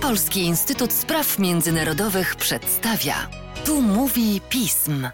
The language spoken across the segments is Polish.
Polski Instytut Spraw Międzynarodowych przedstawia. Tu mówi pism.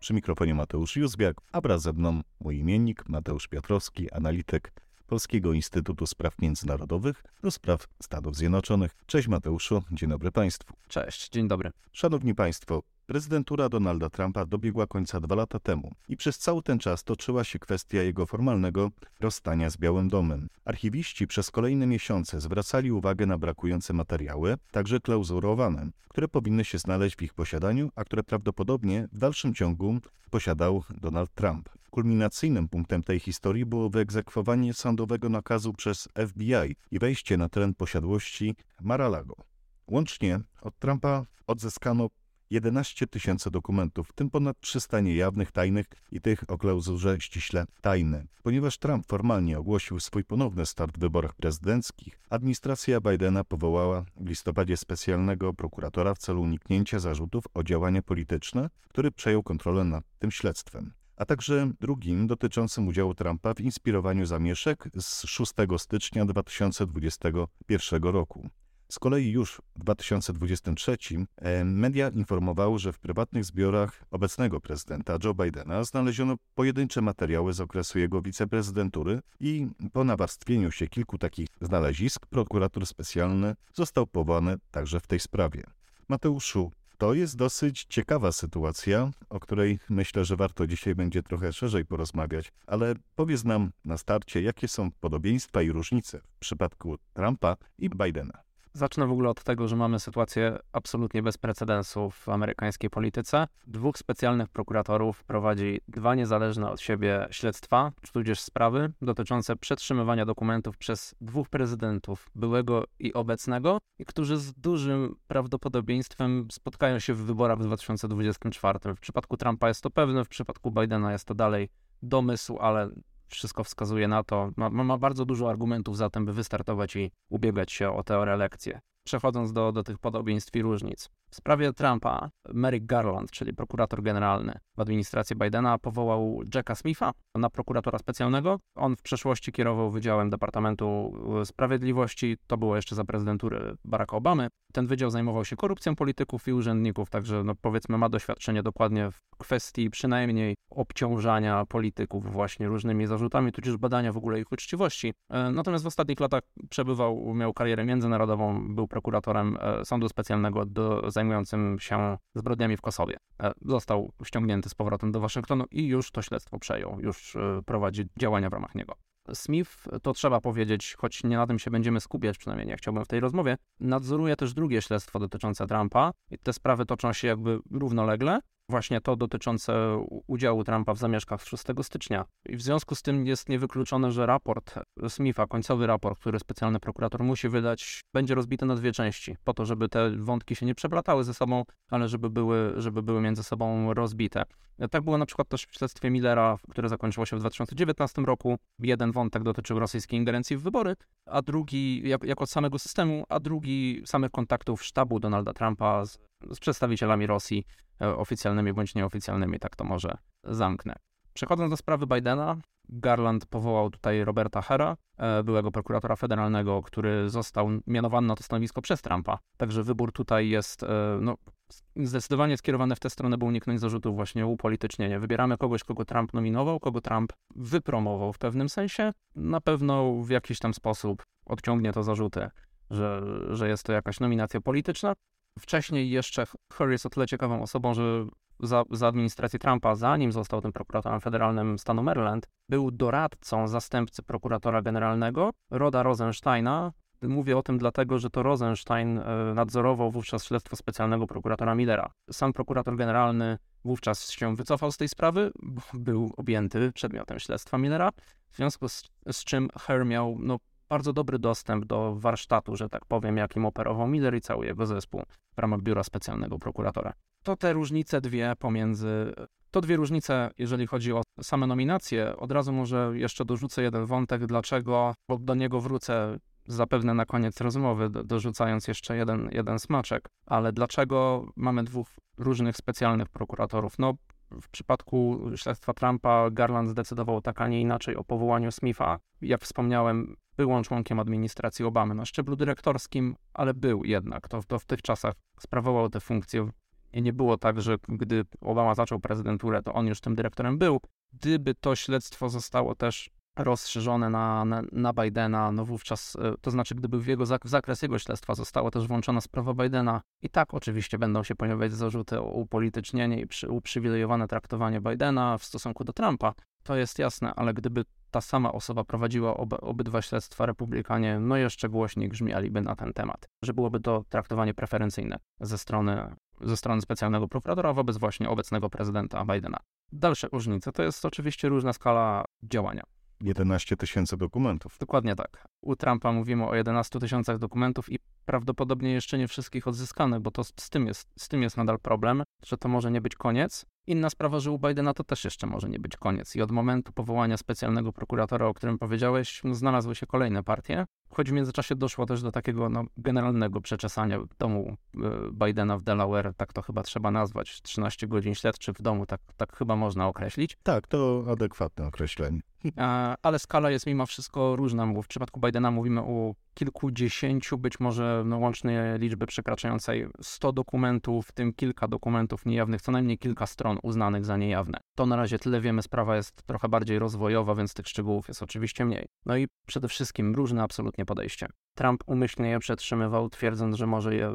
Przy mikrofonie Mateusz Józwiak, a wraz ze mną mój imiennik Mateusz Piotrowski, analityk Polskiego Instytutu Spraw Międzynarodowych do spraw Stanów Zjednoczonych. Cześć Mateuszu, dzień dobry Państwu. Cześć, dzień dobry. Szanowni Państwo, Prezydentura Donalda Trumpa dobiegła końca dwa lata temu i przez cały ten czas toczyła się kwestia jego formalnego rozstania z Białym Domem. Archiwiści przez kolejne miesiące zwracali uwagę na brakujące materiały, także klauzurowane, które powinny się znaleźć w ich posiadaniu, a które prawdopodobnie w dalszym ciągu posiadał Donald Trump. Kulminacyjnym punktem tej historii było wyegzekwowanie sądowego nakazu przez FBI i wejście na teren posiadłości Mar-a-Lago. Łącznie od Trumpa odzyskano 11 tysięcy dokumentów, w tym ponad 300 niejawnych, tajnych i tych o klauzurze ściśle tajne. Ponieważ Trump formalnie ogłosił swój ponowny start w wyborach prezydenckich, administracja Bidena powołała w listopadzie specjalnego prokuratora w celu uniknięcia zarzutów o działania polityczne, który przejął kontrolę nad tym śledztwem a także drugim dotyczącym udziału Trumpa w inspirowaniu zamieszek z 6 stycznia 2021 roku. Z kolei już w 2023 e, media informowały, że w prywatnych zbiorach obecnego prezydenta Joe Bidena znaleziono pojedyncze materiały z okresu jego wiceprezydentury i po nawarstwieniu się kilku takich znalezisk prokurator specjalny został powołany także w tej sprawie. Mateuszu, to jest dosyć ciekawa sytuacja, o której myślę, że warto dzisiaj będzie trochę szerzej porozmawiać, ale powiedz nam na starcie, jakie są podobieństwa i różnice w przypadku Trumpa i Bidena. Zacznę w ogóle od tego, że mamy sytuację absolutnie bez precedensu w amerykańskiej polityce. Dwóch specjalnych prokuratorów prowadzi dwa niezależne od siebie śledztwa, tudzież sprawy dotyczące przetrzymywania dokumentów przez dwóch prezydentów, byłego i obecnego, którzy z dużym prawdopodobieństwem spotkają się w wyborach w 2024. W przypadku Trumpa jest to pewne, w przypadku Bidena jest to dalej domysł, ale wszystko wskazuje na to, ma, ma bardzo dużo argumentów za tym, by wystartować i ubiegać się o tę reelekcję. Przechodząc do, do tych podobieństw i różnic. W sprawie Trumpa Merrick Garland, czyli prokurator generalny w administracji Bidena, powołał Jacka Smitha na prokuratora specjalnego. On w przeszłości kierował Wydziałem Departamentu Sprawiedliwości, to było jeszcze za prezydentury Baracka Obamy. Ten wydział zajmował się korupcją polityków i urzędników, także no powiedzmy ma doświadczenie dokładnie w kwestii przynajmniej obciążania polityków właśnie różnymi zarzutami, tudzież badania w ogóle ich uczciwości. E, natomiast w ostatnich latach przebywał, miał karierę międzynarodową, był prokuratorem e, Sądu Specjalnego do zajmującym się zbrodniami w Kosowie. E, został ściągnięty z powrotem do Waszyngtonu i już to śledztwo przejął, już e, prowadzi działania w ramach niego. Smith, to trzeba powiedzieć, choć nie na tym się będziemy skupiać, przynajmniej nie chciałbym w tej rozmowie, nadzoruje też drugie śledztwo dotyczące Trumpa i te sprawy toczą się jakby równolegle właśnie to dotyczące udziału Trumpa w zamieszkach z 6 stycznia. I w związku z tym jest niewykluczone, że raport Smitha, końcowy raport, który specjalny prokurator musi wydać, będzie rozbity na dwie części, po to, żeby te wątki się nie przeplatały ze sobą, ale żeby były, żeby były między sobą rozbite. Tak było na przykład też w śledztwie Millera, które zakończyło się w 2019 roku. Jeden wątek dotyczył rosyjskiej ingerencji w wybory, a drugi, jak, jak od samego systemu, a drugi samych kontaktów sztabu Donalda Trumpa z, z przedstawicielami Rosji E, oficjalnymi bądź nieoficjalnymi, tak to może zamknę. Przechodząc do sprawy Bidena, Garland powołał tutaj Roberta Hera, e, byłego prokuratora federalnego, który został mianowany na to stanowisko przez Trumpa. Także wybór tutaj jest e, no, zdecydowanie skierowany w tę stronę, by uniknąć zarzutów właśnie upolitycznienia. Wybieramy kogoś, kogo Trump nominował, kogo Trump wypromował w pewnym sensie. Na pewno w jakiś tam sposób odciągnie to zarzuty, że, że jest to jakaś nominacja polityczna. Wcześniej jeszcze Harry jest o tyle ciekawą osobą, że za, za administracji Trumpa, zanim został tym prokuratorem federalnym stanu Maryland, był doradcą zastępcy prokuratora generalnego Roda Rosensteina. Mówię o tym dlatego, że to Rosenstein e, nadzorował wówczas śledztwo specjalnego prokuratora Millera. Sam prokurator generalny wówczas się wycofał z tej sprawy, był objęty przedmiotem śledztwa Millera, w związku z, z czym Herr miał no, bardzo dobry dostęp do warsztatu, że tak powiem, jakim operował Miller i cały jego zespół w ramach biura specjalnego prokuratora. To te różnice dwie pomiędzy. To dwie różnice, jeżeli chodzi o same nominacje. Od razu może jeszcze dorzucę jeden wątek, dlaczego, bo do niego wrócę zapewne na koniec rozmowy, dorzucając jeszcze jeden, jeden smaczek. Ale dlaczego mamy dwóch różnych specjalnych prokuratorów? No, w przypadku śledztwa Trumpa Garland zdecydował tak, a nie inaczej o powołaniu Smitha. Jak wspomniałem, był on członkiem administracji Obamy na szczeblu dyrektorskim, ale był jednak. To, to w tych czasach sprawował te funkcje. I nie było tak, że gdy Obama zaczął prezydenturę, to on już tym dyrektorem był. Gdyby to śledztwo zostało też rozszerzone na, na, na Bidena, no wówczas, e, to znaczy gdyby w, jego, w zakres jego śledztwa została też włączona sprawa Bidena, i tak oczywiście będą się pojawiać zarzuty o upolitycznienie i przy, uprzywilejowane traktowanie Bidena w stosunku do Trumpa, to jest jasne, ale gdyby ta sama osoba prowadziła ob, obydwa śledztwa, republikanie no jeszcze głośniej grzmialiby na ten temat, że byłoby to traktowanie preferencyjne ze strony, ze strony specjalnego prokuratora wobec właśnie obecnego prezydenta Bidena. Dalsze różnice to jest oczywiście różna skala działania. 11 tysięcy dokumentów. Dokładnie tak. U Trumpa mówimy o 11 tysiącach dokumentów i prawdopodobnie jeszcze nie wszystkich odzyskanych, bo to z tym, jest, z tym jest nadal problem, że to może nie być koniec. Inna sprawa, że u Bidena to też jeszcze może nie być koniec. I od momentu powołania specjalnego prokuratora, o którym powiedziałeś, znalazły się kolejne partie. Choć w międzyczasie doszło też do takiego no, generalnego przeczesania domu y, Bidena w Delaware, tak to chyba trzeba nazwać. 13 godzin śledczych w domu, tak, tak chyba można określić. Tak, to adekwatne określenie. Ale skala jest mimo wszystko różna. W przypadku Bidena mówimy o kilkudziesięciu, być może no, łącznej liczby przekraczającej 100 dokumentów, w tym kilka dokumentów niejawnych, co najmniej kilka stron uznanych za niejawne. To na razie tyle wiemy, sprawa jest trochę bardziej rozwojowa, więc tych szczegółów jest oczywiście mniej. No i przede wszystkim różne absolutnie podejście. Trump umyślnie je przetrzymywał, twierdząc, że może je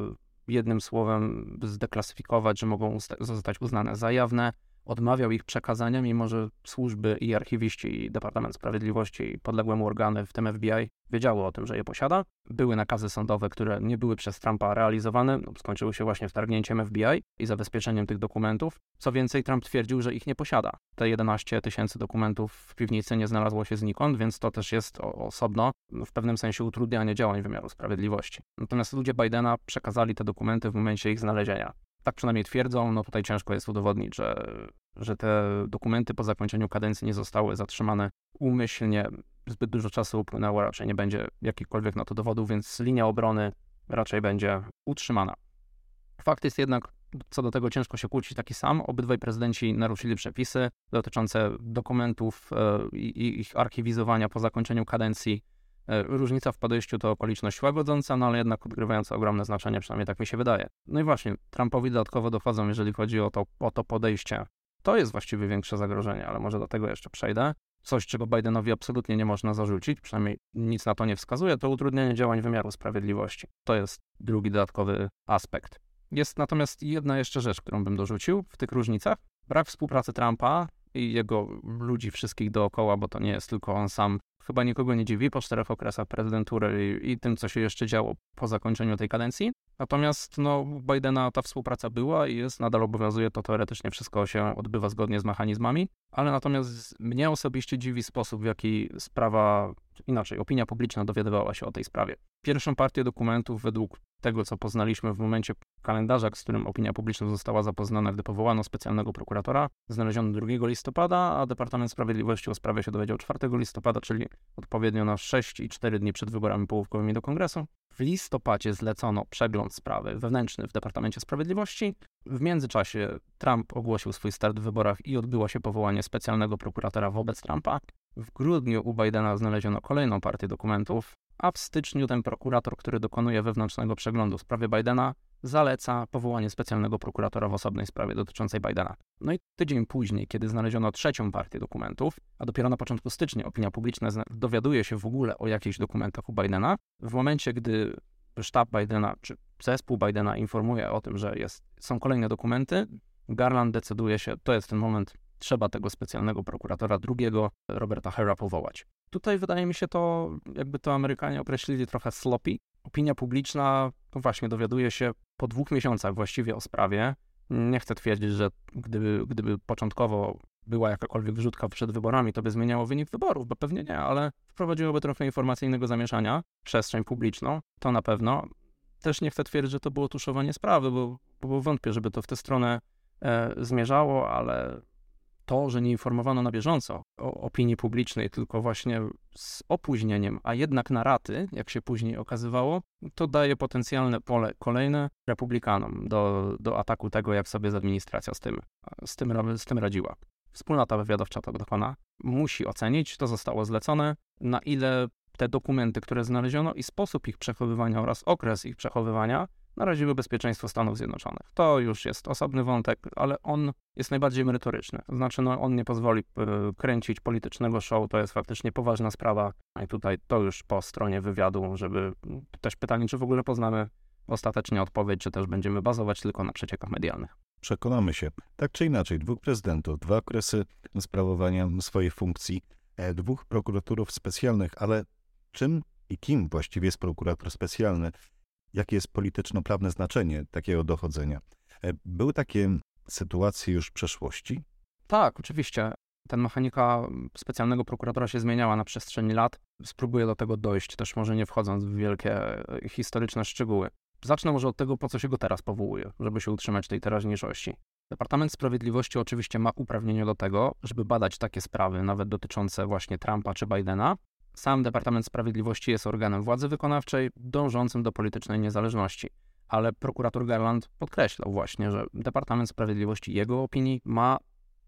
jednym słowem zdeklasyfikować, że mogą zostać uznane za jawne odmawiał ich przekazania, mimo że służby i archiwiści, i Departament Sprawiedliwości, i podległe mu organy, w tym FBI, wiedziały o tym, że je posiada. Były nakazy sądowe, które nie były przez Trumpa realizowane, no, skończyły się właśnie wtargnięciem FBI i zabezpieczeniem tych dokumentów. Co więcej, Trump twierdził, że ich nie posiada. Te 11 tysięcy dokumentów w piwnicy nie znalazło się znikąd, więc to też jest osobno w pewnym sensie utrudnianie działań wymiaru sprawiedliwości. Natomiast ludzie Bidena przekazali te dokumenty w momencie ich znalezienia tak przynajmniej twierdzą, no tutaj ciężko jest udowodnić, że, że te dokumenty po zakończeniu kadencji nie zostały zatrzymane umyślnie. Zbyt dużo czasu upłynęło, raczej nie będzie jakichkolwiek na to dowodów, więc linia obrony raczej będzie utrzymana. Fakt jest jednak, co do tego ciężko się kłócić, taki sam. Obydwaj prezydenci naruszyli przepisy dotyczące dokumentów e, i ich archiwizowania po zakończeniu kadencji różnica w podejściu to okoliczność łagodząca, no ale jednak odgrywająca ogromne znaczenie, przynajmniej tak mi się wydaje. No i właśnie, Trumpowi dodatkowo dochodzą, jeżeli chodzi o to, o to podejście. To jest właściwie większe zagrożenie, ale może do tego jeszcze przejdę. Coś, czego Bidenowi absolutnie nie można zarzucić, przynajmniej nic na to nie wskazuje, to utrudnianie działań wymiaru sprawiedliwości. To jest drugi dodatkowy aspekt. Jest natomiast jedna jeszcze rzecz, którą bym dorzucił w tych różnicach. Brak współpracy Trumpa i jego ludzi wszystkich dookoła, bo to nie jest tylko on sam chyba nikogo nie dziwi po czterech okresach prezydentury i, i, tym, co się jeszcze działo po zakończeniu tej kadencji. Natomiast no, Bidena ta współpraca była i jest, nadal obowiązuje, to teoretycznie wszystko się odbywa zgodnie z mechanizmami, ale natomiast mnie osobiście dziwi sposób, w jaki sprawa, inaczej, opinia publiczna dowiadywała się o tej sprawie. Pierwszą partię dokumentów według tego, co poznaliśmy w momencie kalendarza, z którym opinia publiczna została zapoznana, gdy powołano specjalnego prokuratora, znaleziono 2 listopada, a Departament Sprawiedliwości o sprawie się dowiedział 4 listopada, czyli odpowiednio na 6 i 4 dni przed wyborami połówkowymi do kongresu. W listopadzie zlecono przegląd sprawy wewnętrzny w Departamencie Sprawiedliwości. W międzyczasie Trump ogłosił swój start w wyborach i odbyło się powołanie specjalnego prokuratora wobec Trumpa. W grudniu u Bidena znaleziono kolejną partię dokumentów, a w styczniu ten prokurator, który dokonuje wewnętrznego przeglądu w sprawie Bidena, zaleca powołanie specjalnego prokuratora w osobnej sprawie dotyczącej Bidena. No i tydzień później, kiedy znaleziono trzecią partię dokumentów, a dopiero na początku stycznia opinia publiczna dowiaduje się w ogóle o jakichś dokumentach u Bidena, w momencie, gdy sztab Bidena czy zespół Bidena informuje o tym, że jest, są kolejne dokumenty, Garland decyduje się, to jest ten moment, trzeba tego specjalnego prokuratora drugiego, Roberta Hera, powołać. Tutaj wydaje mi się to, jakby to Amerykanie określili trochę sloppy. Opinia publiczna, no właśnie, dowiaduje się po dwóch miesiącach właściwie o sprawie. Nie chcę twierdzić, że gdyby, gdyby początkowo była jakakolwiek wrzutka przed wyborami, to by zmieniało wynik wyborów, bo pewnie nie, ale wprowadziłoby trochę informacyjnego zamieszania, przestrzeń publiczną, to na pewno. Też nie chcę twierdzić, że to było tuszowanie sprawy, bo, bo wątpię, żeby to w tę stronę e, zmierzało, ale to, że nie informowano na bieżąco o opinii publicznej, tylko właśnie z opóźnieniem, a jednak na raty, jak się później okazywało, to daje potencjalne pole kolejne republikanom do, do ataku tego, jak sobie z administracja z tym, z tym, z tym radziła. Wspólnota wywiadowcza to dokona. Musi ocenić, to zostało zlecone, na ile te dokumenty, które znaleziono i sposób ich przechowywania oraz okres ich przechowywania naraziły bezpieczeństwo Stanów Zjednoczonych. To już jest osobny wątek, ale on jest najbardziej merytoryczny. Znaczy, no, on nie pozwoli y, kręcić politycznego show, to jest faktycznie poważna sprawa. I tutaj to już po stronie wywiadu, żeby też pytanie, czy w ogóle poznamy ostatecznie odpowiedź, czy też będziemy bazować tylko na przeciekach medialnych. Przekonamy się. Tak czy inaczej, dwóch prezydentów, dwa okresy sprawowania swojej funkcji, e, dwóch prokuratorów specjalnych, ale czym i kim właściwie jest prokurator specjalny? Jakie jest polityczno-prawne znaczenie takiego dochodzenia? E, były takie sytuacje już w przeszłości? Tak, oczywiście. Ten mechanika specjalnego prokuratora się zmieniała na przestrzeni lat. Spróbuję do tego dojść, też może nie wchodząc w wielkie e, historyczne szczegóły. Zacznę może od tego, po co się go teraz powołuje, żeby się utrzymać tej teraźniejszości. Departament Sprawiedliwości oczywiście ma uprawnienie do tego, żeby badać takie sprawy, nawet dotyczące właśnie Trumpa czy Bidena. Sam Departament Sprawiedliwości jest organem władzy wykonawczej dążącym do politycznej niezależności. Ale prokurator Garland podkreślał właśnie, że Departament Sprawiedliwości, jego opinii, ma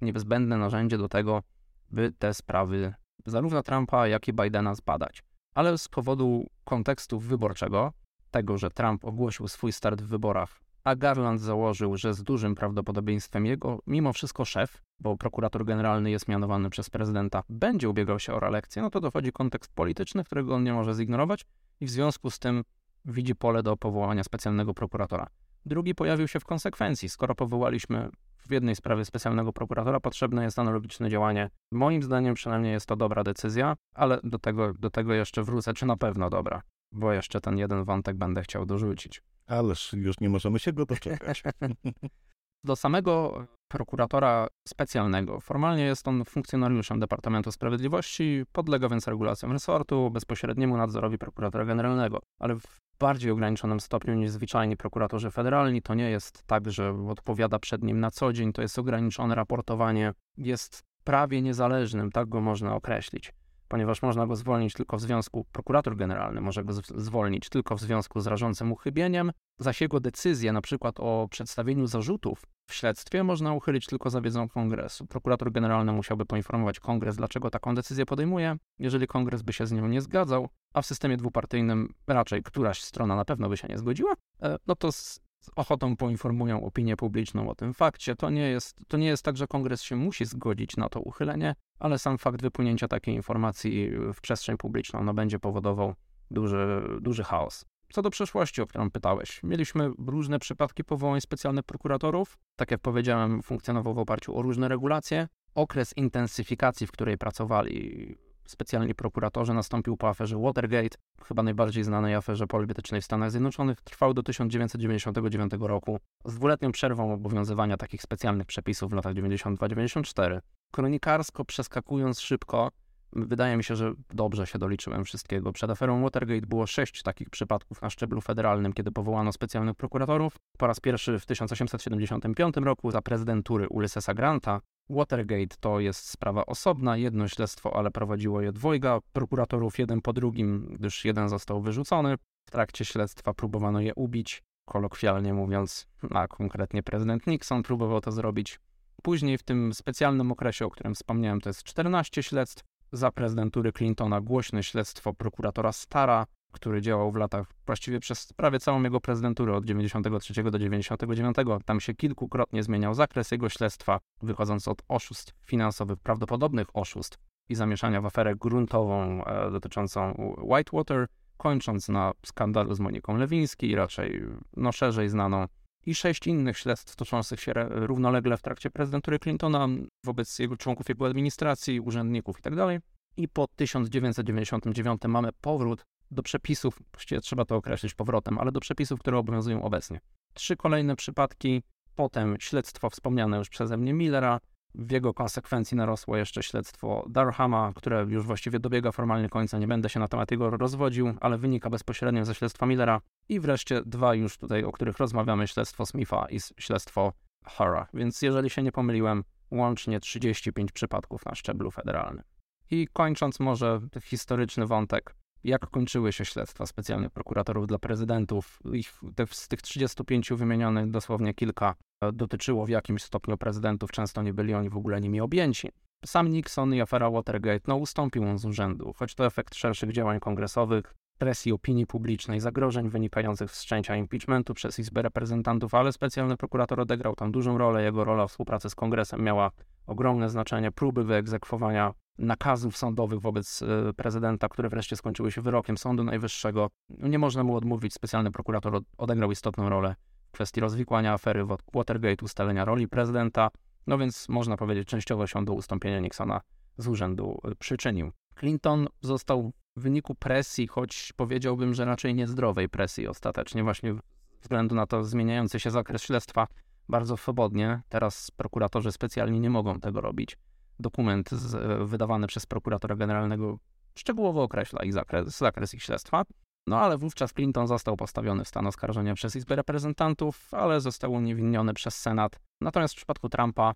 niezbędne narzędzie do tego, by te sprawy zarówno Trumpa, jak i Bidena zbadać. Ale z powodu kontekstu wyborczego tego, że Trump ogłosił swój start w wyborach, a Garland założył, że z dużym prawdopodobieństwem jego, mimo wszystko szef, bo prokurator generalny jest mianowany przez prezydenta, będzie ubiegał się o reelekcję, no to dochodzi kontekst polityczny, którego on nie może zignorować i w związku z tym widzi pole do powołania specjalnego prokuratora. Drugi pojawił się w konsekwencji. Skoro powołaliśmy w jednej sprawie specjalnego prokuratora, potrzebne jest analogiczne działanie. Moim zdaniem przynajmniej jest to dobra decyzja, ale do tego, do tego jeszcze wrócę, czy na pewno dobra bo jeszcze ten jeden wątek będę chciał dorzucić. Ależ już nie możemy się go doczekać. Do samego prokuratora specjalnego. Formalnie jest on funkcjonariuszem Departamentu Sprawiedliwości, podlega więc regulacjom resortu, bezpośredniemu nadzorowi prokuratora generalnego, ale w bardziej ograniczonym stopniu niż zwyczajni prokuratorzy federalni. To nie jest tak, że odpowiada przed nim na co dzień, to jest ograniczone raportowanie, jest prawie niezależnym, tak go można określić ponieważ można go zwolnić tylko w związku, prokurator generalny może go zwolnić tylko w związku z rażącym uchybieniem, zaś jego decyzję na przykład o przedstawieniu zarzutów w śledztwie można uchylić tylko za wiedzą kongresu. Prokurator generalny musiałby poinformować kongres, dlaczego taką decyzję podejmuje. Jeżeli kongres by się z nią nie zgadzał, a w systemie dwupartyjnym raczej któraś strona na pewno by się nie zgodziła, e, no to z ochotą poinformują opinię publiczną o tym fakcie. To nie, jest, to nie jest tak, że kongres się musi zgodzić na to uchylenie, ale sam fakt wypłynięcia takiej informacji w przestrzeń publiczną no, będzie powodował duży, duży chaos. Co do przeszłości, o którą pytałeś, mieliśmy różne przypadki powołań specjalnych prokuratorów. Tak jak powiedziałem, funkcjonował w oparciu o różne regulacje. Okres intensyfikacji, w której pracowali specjalni prokuratorzy, nastąpił po aferze Watergate, chyba najbardziej znanej aferze politycznej w Stanach Zjednoczonych, trwał do 1999 roku, z dwuletnią przerwą obowiązywania takich specjalnych przepisów w latach 92-94. Kronikarsko przeskakując szybko, wydaje mi się, że dobrze się doliczyłem wszystkiego. Przed aferą Watergate było sześć takich przypadków na szczeblu federalnym, kiedy powołano specjalnych prokuratorów. Po raz pierwszy w 1875 roku za prezydentury Ulyssesa Granta. Watergate to jest sprawa osobna, jedno śledztwo, ale prowadziło je dwojga prokuratorów, jeden po drugim, gdyż jeden został wyrzucony. W trakcie śledztwa próbowano je ubić, kolokwialnie mówiąc, a konkretnie prezydent Nixon próbował to zrobić. Później w tym specjalnym okresie, o którym wspomniałem, to jest 14 śledztw. Za prezydentury Clintona głośne śledztwo prokuratora Stara, który działał w latach właściwie przez prawie całą jego prezydenturę od 93 do 99. Tam się kilkukrotnie zmieniał zakres jego śledztwa, wychodząc od oszustw finansowych, prawdopodobnych oszustw i zamieszania w aferę gruntową e, dotyczącą Whitewater, kończąc na skandalu z Moniką Lewiński, raczej no szerzej znaną i sześć innych śledztw toczących się równolegle w trakcie prezydentury Clintona wobec jego członków jego administracji, urzędników itd. Tak I po 1999 mamy powrót do przepisów, właściwie trzeba to określić powrotem, ale do przepisów, które obowiązują obecnie. Trzy kolejne przypadki, potem śledztwo wspomniane już przeze mnie Millera, w jego konsekwencji narosło jeszcze śledztwo Darhama, które już właściwie dobiega formalnie końca. Nie będę się na temat jego rozwodził, ale wynika bezpośrednio ze śledztwa Millera. I wreszcie dwa już tutaj, o których rozmawiamy, śledztwo Smitha i śledztwo Hara. Więc jeżeli się nie pomyliłem, łącznie 35 przypadków na szczeblu federalnym. I kończąc może historyczny wątek, jak kończyły się śledztwa specjalnych prokuratorów dla prezydentów. Ich, te, z tych 35 wymienionych dosłownie kilka e, dotyczyło w jakimś stopniu prezydentów, często nie byli oni w ogóle nimi objęci. Sam Nixon i afera Watergate, no ustąpił on z urzędu, choć to efekt szerszych działań kongresowych, presji opinii publicznej, zagrożeń wynikających z wszczęcia impeachmentu przez Izbę Reprezentantów, ale specjalny prokurator odegrał tam dużą rolę. Jego rola współpracy z kongresem miała ogromne znaczenie. Próby wyegzekwowania nakazów sądowych wobec e, prezydenta, które wreszcie skończyły się wyrokiem Sądu Najwyższego. Nie można mu odmówić. Specjalny prokurator odegrał istotną rolę w kwestii rozwikłania afery Watergate, ustalenia roli prezydenta. No więc można powiedzieć, częściowo się do ustąpienia Nixona z urzędu e, przyczynił. Clinton został w wyniku presji, choć powiedziałbym, że raczej niezdrowej presji ostatecznie, właśnie względu na to zmieniający się zakres śledztwa bardzo swobodnie. Teraz prokuratorzy specjalnie nie mogą tego robić. Dokument z, e, wydawany przez prokuratora generalnego szczegółowo określa ich zakres, zakres ich śledztwa. No ale wówczas Clinton został postawiony w stan oskarżenia przez Izbę Reprezentantów, ale został uniewinniony przez Senat. Natomiast w przypadku Trumpa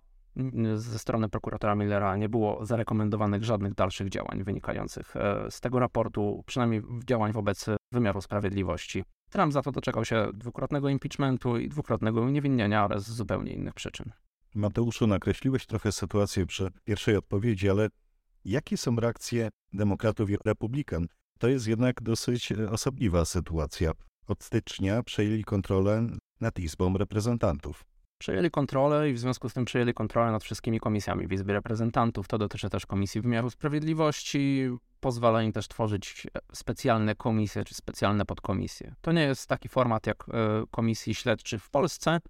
ze strony prokuratora Millera nie było zarekomendowanych żadnych dalszych działań wynikających e, z tego raportu, przynajmniej działań wobec wymiaru sprawiedliwości. Trump za to doczekał się dwukrotnego impeachmentu i dwukrotnego uniewinnienia, ale z zupełnie innych przyczyn. Mateuszu, nakreśliłeś trochę sytuację przy pierwszej odpowiedzi, ale jakie są reakcje demokratów i republikan? To jest jednak dosyć e, osobliwa sytuacja. Od stycznia przejęli kontrolę nad Izbą Reprezentantów przejęli kontrolę i w związku z tym przejęli kontrolę nad wszystkimi komisjami w Izbie Reprezentantów. To dotyczy też Komisji Wymiaru Sprawiedliwości. Pozwala im też tworzyć e, specjalne komisje czy specjalne podkomisje. To nie jest taki format jak e, komisji śledczych w Polsce,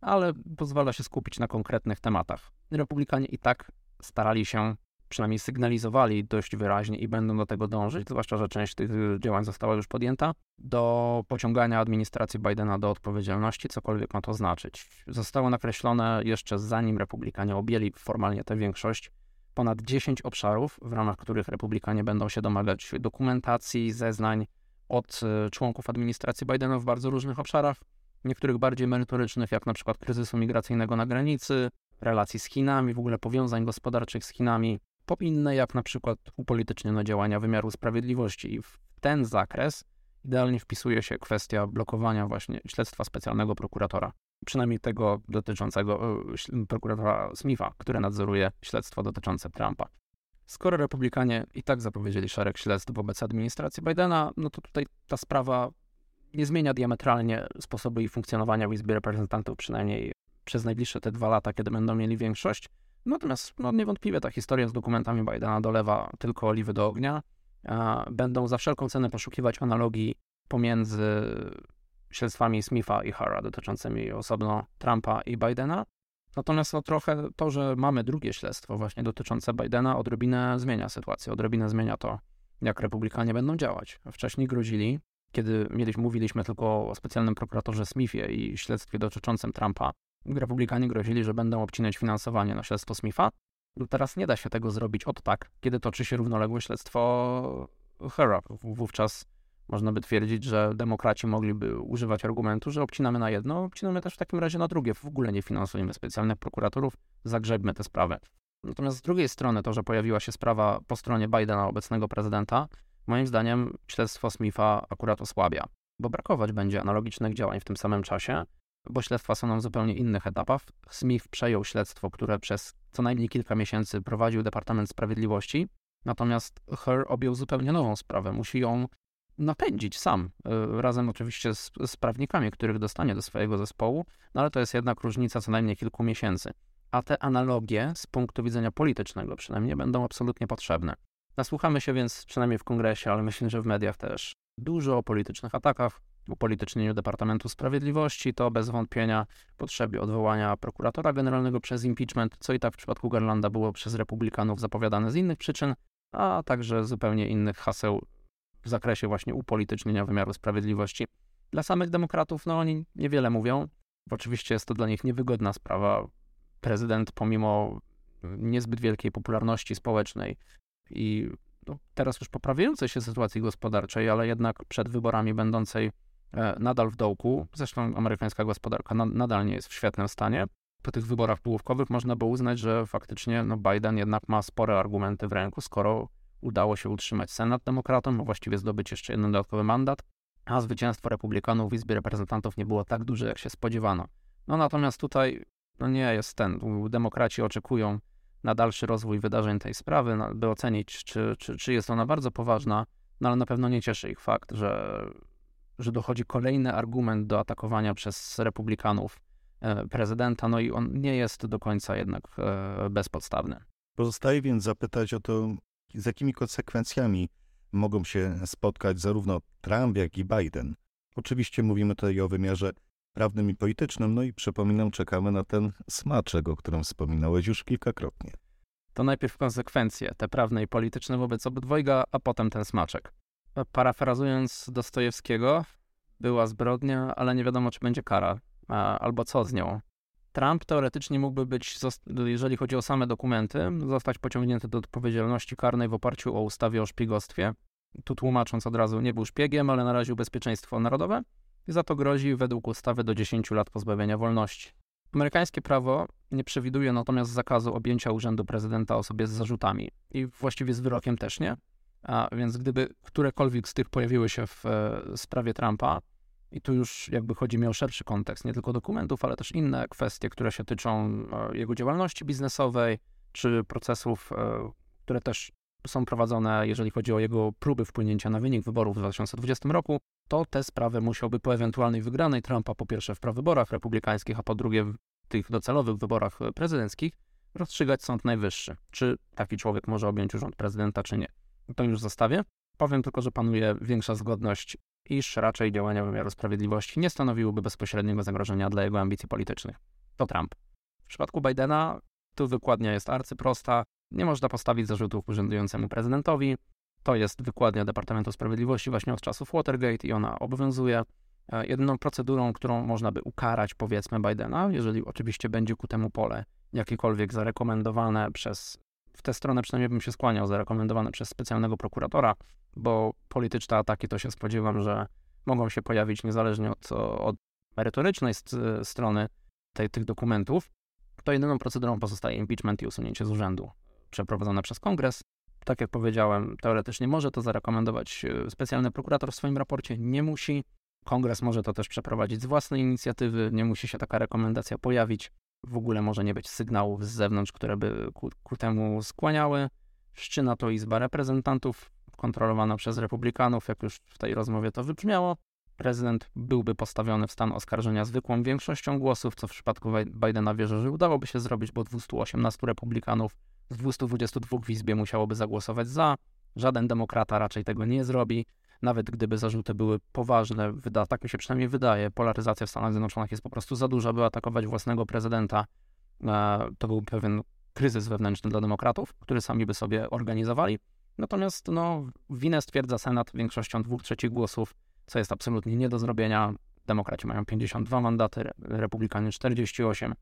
ale pozwala się skupić na konkretnych tematach. Republikanie i tak starali się przynajmniej sygnalizowali dość wyraźnie i będą do tego dążyć, zwłaszcza, że część tych działań została już podjęta, do pociągania administracji Bidena do odpowiedzialności, cokolwiek ma to znaczyć. Zostało nakreślone jeszcze zanim republikanie objęli formalnie tę większość, ponad 10 obszarów, w ramach których republikanie będą się domagać dokumentacji, zeznań od e, członków administracji Bidena w bardzo różnych obszarach, niektórych bardziej merytorycznych, jak na przykład kryzysu migracyjnego na granicy, relacji z Chinami, w ogóle powiązań gospodarczych z Chinami, po inne, jak na przykład upolitycznione działania wymiaru sprawiedliwości. I w ten zakres idealnie wpisuje się kwestia blokowania właśnie śledztwa specjalnego prokuratora. Przynajmniej tego dotyczącego e, prokuratora Smitha, który nadzoruje śledztwo dotyczące Trumpa. Skoro republikanie i tak zapowiedzieli szereg śledztw wobec administracji Bidena, no to tutaj ta sprawa nie zmienia diametralnie sposobu ich funkcjonowania w Izbie Reprezentantów, przynajmniej przez najbliższe te dwa lata, kiedy będą mieli większość. Natomiast no, niewątpliwie ta historia z dokumentami Bidena dolewa tylko oliwy do ognia. Będą za wszelką cenę poszukiwać analogii pomiędzy śledztwami Smitha i Hara dotyczącymi osobno Trumpa i Bidena. Natomiast no, trochę to, że mamy drugie śledztwo właśnie dotyczące Bidena, odrobinę zmienia sytuację, odrobinę zmienia to, jak republikanie będą działać. Wcześniej grozili, kiedy mieliśmy, mówiliśmy tylko o specjalnym prokuratorze Smithie i śledztwie dotyczącym Trumpa, Republikanie grozili, że będą obcinać finansowanie na śledztwo Smitha. Teraz nie da się tego zrobić od tak, kiedy toczy się równoległe śledztwo Hera. Wówczas można by twierdzić, że demokraci mogliby używać argumentu, że obcinamy na jedno, obcinamy też w takim razie na drugie. W ogóle nie finansujemy specjalnych prokuratorów, zagrzebmy tę sprawę. Natomiast z drugiej strony to, że pojawiła się sprawa po stronie Bidena, obecnego prezydenta, moim zdaniem śledztwo Smitha akurat osłabia, bo brakować będzie analogicznych działań w tym samym czasie, bo śledztwa są na zupełnie innych etapach. Smith przejął śledztwo, które przez co najmniej kilka miesięcy prowadził Departament Sprawiedliwości, natomiast Her objął zupełnie nową sprawę. Musi ją napędzić sam, y, razem oczywiście z, z prawnikami, których dostanie do swojego zespołu, no ale to jest jednak różnica co najmniej kilku miesięcy. A te analogie z punktu widzenia politycznego przynajmniej będą absolutnie potrzebne. Nasłuchamy się więc przynajmniej w kongresie, ale myślę, że w mediach też dużo o politycznych atakach, upolitycznieniu Departamentu Sprawiedliwości, to bez wątpienia potrzebie odwołania prokuratora generalnego przez impeachment, co i tak w przypadku Garlanda było przez republikanów zapowiadane z innych przyczyn, a także zupełnie innych haseł w zakresie właśnie upolitycznienia wymiaru sprawiedliwości. Dla samych demokratów, no oni niewiele mówią. Oczywiście jest to dla nich niewygodna sprawa. Prezydent, pomimo niezbyt wielkiej popularności społecznej i no, teraz już poprawiającej się sytuacji gospodarczej, ale jednak przed wyborami będącej E, nadal w dołku. Zresztą amerykańska gospodarka nadal nie jest w świetnym stanie. Po tych wyborach połówkowych można by uznać, że faktycznie no, Biden jednak ma spore argumenty w ręku, skoro udało się utrzymać Senat demokratom, a właściwie zdobyć jeszcze jeden dodatkowy mandat, a zwycięstwo republikanów w Izbie Reprezentantów nie było tak duże, jak się spodziewano. No natomiast tutaj no nie jest ten. Demokraci oczekują na dalszy rozwój wydarzeń tej sprawy, by ocenić, czy, czy, czy jest ona bardzo poważna, no ale na pewno nie cieszy ich fakt, że, że dochodzi kolejny argument do atakowania przez republikanów e, prezydenta, no i on nie jest do końca jednak e, bezpodstawny. Pozostaje więc zapytać o to, z jakimi konsekwencjami mogą się spotkać zarówno Trump, jak i Biden. Oczywiście mówimy tutaj o wymiarze prawnym i politycznym, no i przypominam, czekamy na ten smaczek, o którym wspominałeś już kilkakrotnie. To najpierw konsekwencje, te prawne i polityczne wobec obydwojga, a potem ten smaczek. Parafrazując Dostojewskiego, była zbrodnia, ale nie wiadomo, czy będzie kara, albo co z nią. Trump teoretycznie mógłby być, jeżeli chodzi o same dokumenty, zostać pociągnięty do odpowiedzialności karnej w oparciu o ustawie o szpiegostwie. Tu tłumacząc od razu, nie był szpiegiem, ale naraził bezpieczeństwo narodowe i za to grozi według ustawy do 10 lat pozbawienia wolności. Amerykańskie prawo nie przewiduje natomiast zakazu objęcia urzędu prezydenta osobie z zarzutami i właściwie z wyrokiem też nie. A więc gdyby którekolwiek z tych pojawiły się w e, sprawie Trumpa, i tu już jakby chodzi mi o szerszy kontekst, nie tylko dokumentów, ale też inne kwestie, które się tyczą e, jego działalności biznesowej, czy procesów, e, które też są prowadzone, jeżeli chodzi o jego próby wpłynięcia na wynik wyborów w 2020 roku, to te sprawy musiałby po ewentualnej wygranej Trumpa, po pierwsze w prawyborach republikańskich, a po drugie w tych docelowych wyborach prezydenckich, rozstrzygać Sąd Najwyższy. Czy taki człowiek może objąć urząd prezydenta, czy nie. To już zostawię. Powiem tylko, że panuje większa zgodność iż raczej działania wymiaru sprawiedliwości nie stanowiłyby bezpośredniego zagrożenia dla jego ambicji politycznych. To Trump. W przypadku Bidena tu wykładnia jest arcyprosta. Nie można postawić zarzutów urzędującemu prezydentowi. To jest wykładnia Departamentu Sprawiedliwości właśnie od czasów Watergate i ona obowiązuje. E, jedyną procedurą, którą można by ukarać, powiedzmy, Bidena, jeżeli oczywiście będzie ku temu pole jakiekolwiek zarekomendowane przez, w tę stronę przynajmniej bym się skłaniał, zarekomendowane przez specjalnego prokuratora, bo polityczne ataki to się spodziewam, że mogą się pojawić niezależnie od, od merytorycznej strony tej, tych dokumentów, to jedyną procedurą pozostaje impeachment i usunięcie z urzędu przeprowadzone przez kongres. Tak jak powiedziałem, teoretycznie może to zarekomendować e, specjalny prokurator w swoim raporcie, nie musi. Kongres może to też przeprowadzić z własnej inicjatywy, nie musi się taka rekomendacja pojawić. W ogóle może nie być sygnałów z zewnątrz, które by ku, ku temu skłaniały. Wszczyna to Izba Reprezentantów, kontrolowana przez republikanów, jak już w tej rozmowie to wybrzmiało. Prezydent byłby postawiony w stan oskarżenia zwykłą większością głosów, co w przypadku Bidena wierzę, że udałoby się zrobić, bo 218 republikanów z 222 w Izbie musiałoby zagłosować za. Żaden demokrata raczej tego nie zrobi. Nawet gdyby zarzuty były poważne, wyda, tak mi się przynajmniej wydaje, polaryzacja w Stanach Zjednoczonych jest po prostu za duża, by atakować własnego prezydenta. E, to był pewien kryzys wewnętrzny dla demokratów, który sami by sobie organizowali. Natomiast no, winę stwierdza Senat większością dwóch trzecich głosów, co jest absolutnie nie do zrobienia. Demokraci mają 52 mandaty, Republikanie 48.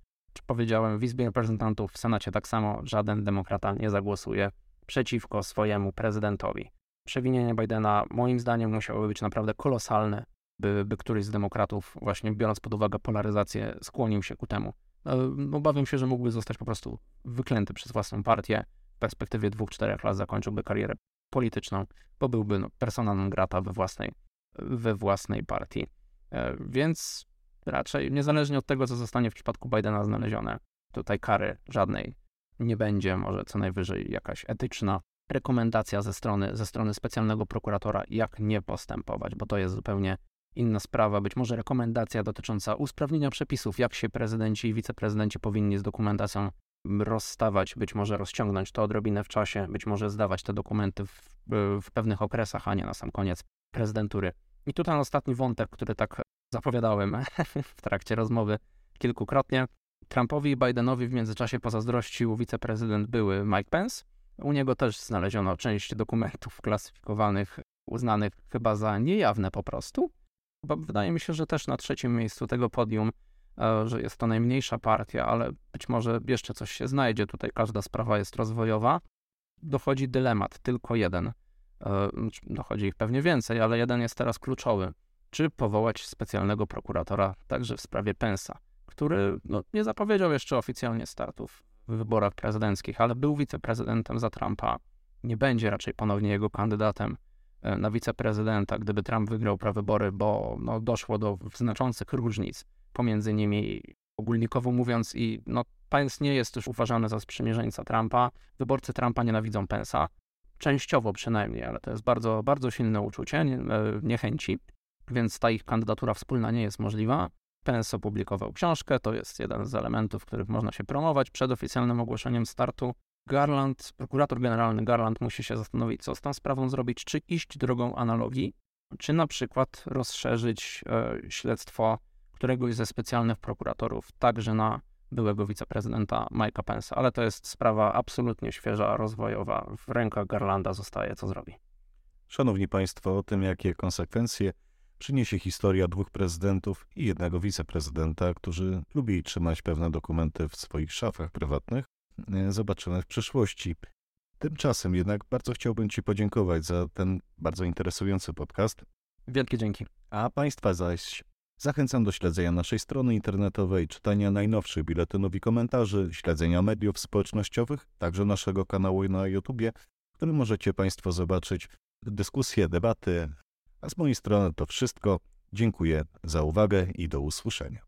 Powiedziałem, w Izbie Reprezentantów, w Senacie tak samo, żaden demokrata nie zagłosuje przeciwko swojemu prezydentowi. Przewinienie Bidena, moim zdaniem, musiałoby być naprawdę kolosalne, by, by któryś z demokratów, właśnie biorąc pod uwagę polaryzację, skłonił się ku temu. No, obawiam się, że mógłby zostać po prostu wyklęty przez własną partię, w perspektywie dwóch, czterech lat zakończyłby karierę polityczną, bo byłby no, persona grata we własnej, we własnej partii. E, więc raczej niezależnie od tego, co zostanie w przypadku Bidena znalezione, tutaj kary żadnej nie będzie, może co najwyżej jakaś etyczna rekomendacja ze strony, ze strony specjalnego prokuratora, jak nie postępować, bo to jest zupełnie inna sprawa, być może rekomendacja dotycząca usprawnienia przepisów, jak się prezydenci i wiceprezydenci powinni z dokumentacją rozstawać, być może rozciągnąć to odrobinę w czasie, być może zdawać te dokumenty w, w pewnych okresach, a nie na sam koniec prezydentury. I tutaj ostatni wątek, który tak zapowiadałem w trakcie rozmowy kilkukrotnie. Trumpowi i Bidenowi w międzyczasie pozazdrościł wiceprezydent były Mike Pence. U niego też znaleziono część dokumentów klasyfikowanych, uznanych chyba za niejawne po prostu. Bo wydaje mi się, że też na trzecim miejscu tego podium E, że jest to najmniejsza partia, ale być może jeszcze coś się znajdzie. Tutaj każda sprawa jest rozwojowa. Dochodzi dylemat, tylko jeden. E, dochodzi ich pewnie więcej, ale jeden jest teraz kluczowy. Czy powołać specjalnego prokuratora także w sprawie Pensa, który no, nie zapowiedział jeszcze oficjalnie startów w wyborach prezydenckich, ale był wiceprezydentem za Trumpa. Nie będzie raczej ponownie jego kandydatem e, na wiceprezydenta, gdyby Trump wygrał prawybory, bo no, doszło do znaczących różnic pomiędzy nimi ogólnikowo mówiąc i no, Pence nie jest już uważany za sprzymierzeńca Trumpa. Wyborcy Trumpa nienawidzą Pence'a. Częściowo przynajmniej, ale to jest bardzo, bardzo silne uczucie nie, e, niechęci, więc ta ich kandydatura wspólna nie jest możliwa. Pence opublikował książkę, to jest jeden z elementów, których można się promować przed oficjalnym ogłoszeniem startu. Garland, prokurator generalny Garland musi się zastanowić, co z tą sprawą zrobić, czy iść drogą analogii, czy na przykład rozszerzyć e, śledztwo któregoś ze specjalnych prokuratorów, także na byłego wiceprezydenta Mike'a Pence'a, ale to jest sprawa absolutnie świeża, rozwojowa. W rękach Garlanda zostaje, co zrobi. Szanowni Państwo, o tym, jakie konsekwencje przyniesie historia dwóch prezydentów i jednego wiceprezydenta, którzy lubili trzymać pewne dokumenty w swoich szafach prywatnych, e, zobaczymy w przyszłości. Tymczasem jednak bardzo chciałbym Ci podziękować za ten bardzo interesujący podcast. Wielkie dzięki. A Państwa zaś zachęcam do śledzenia naszej strony internetowej, czytania najnowszych biletynów i komentarzy, śledzenia mediów społecznościowych, także naszego kanału na YouTubie, w którym możecie Państwo zobaczyć dyskusje, debaty. A z mojej strony to wszystko. Dziękuję za uwagę i do usłyszenia.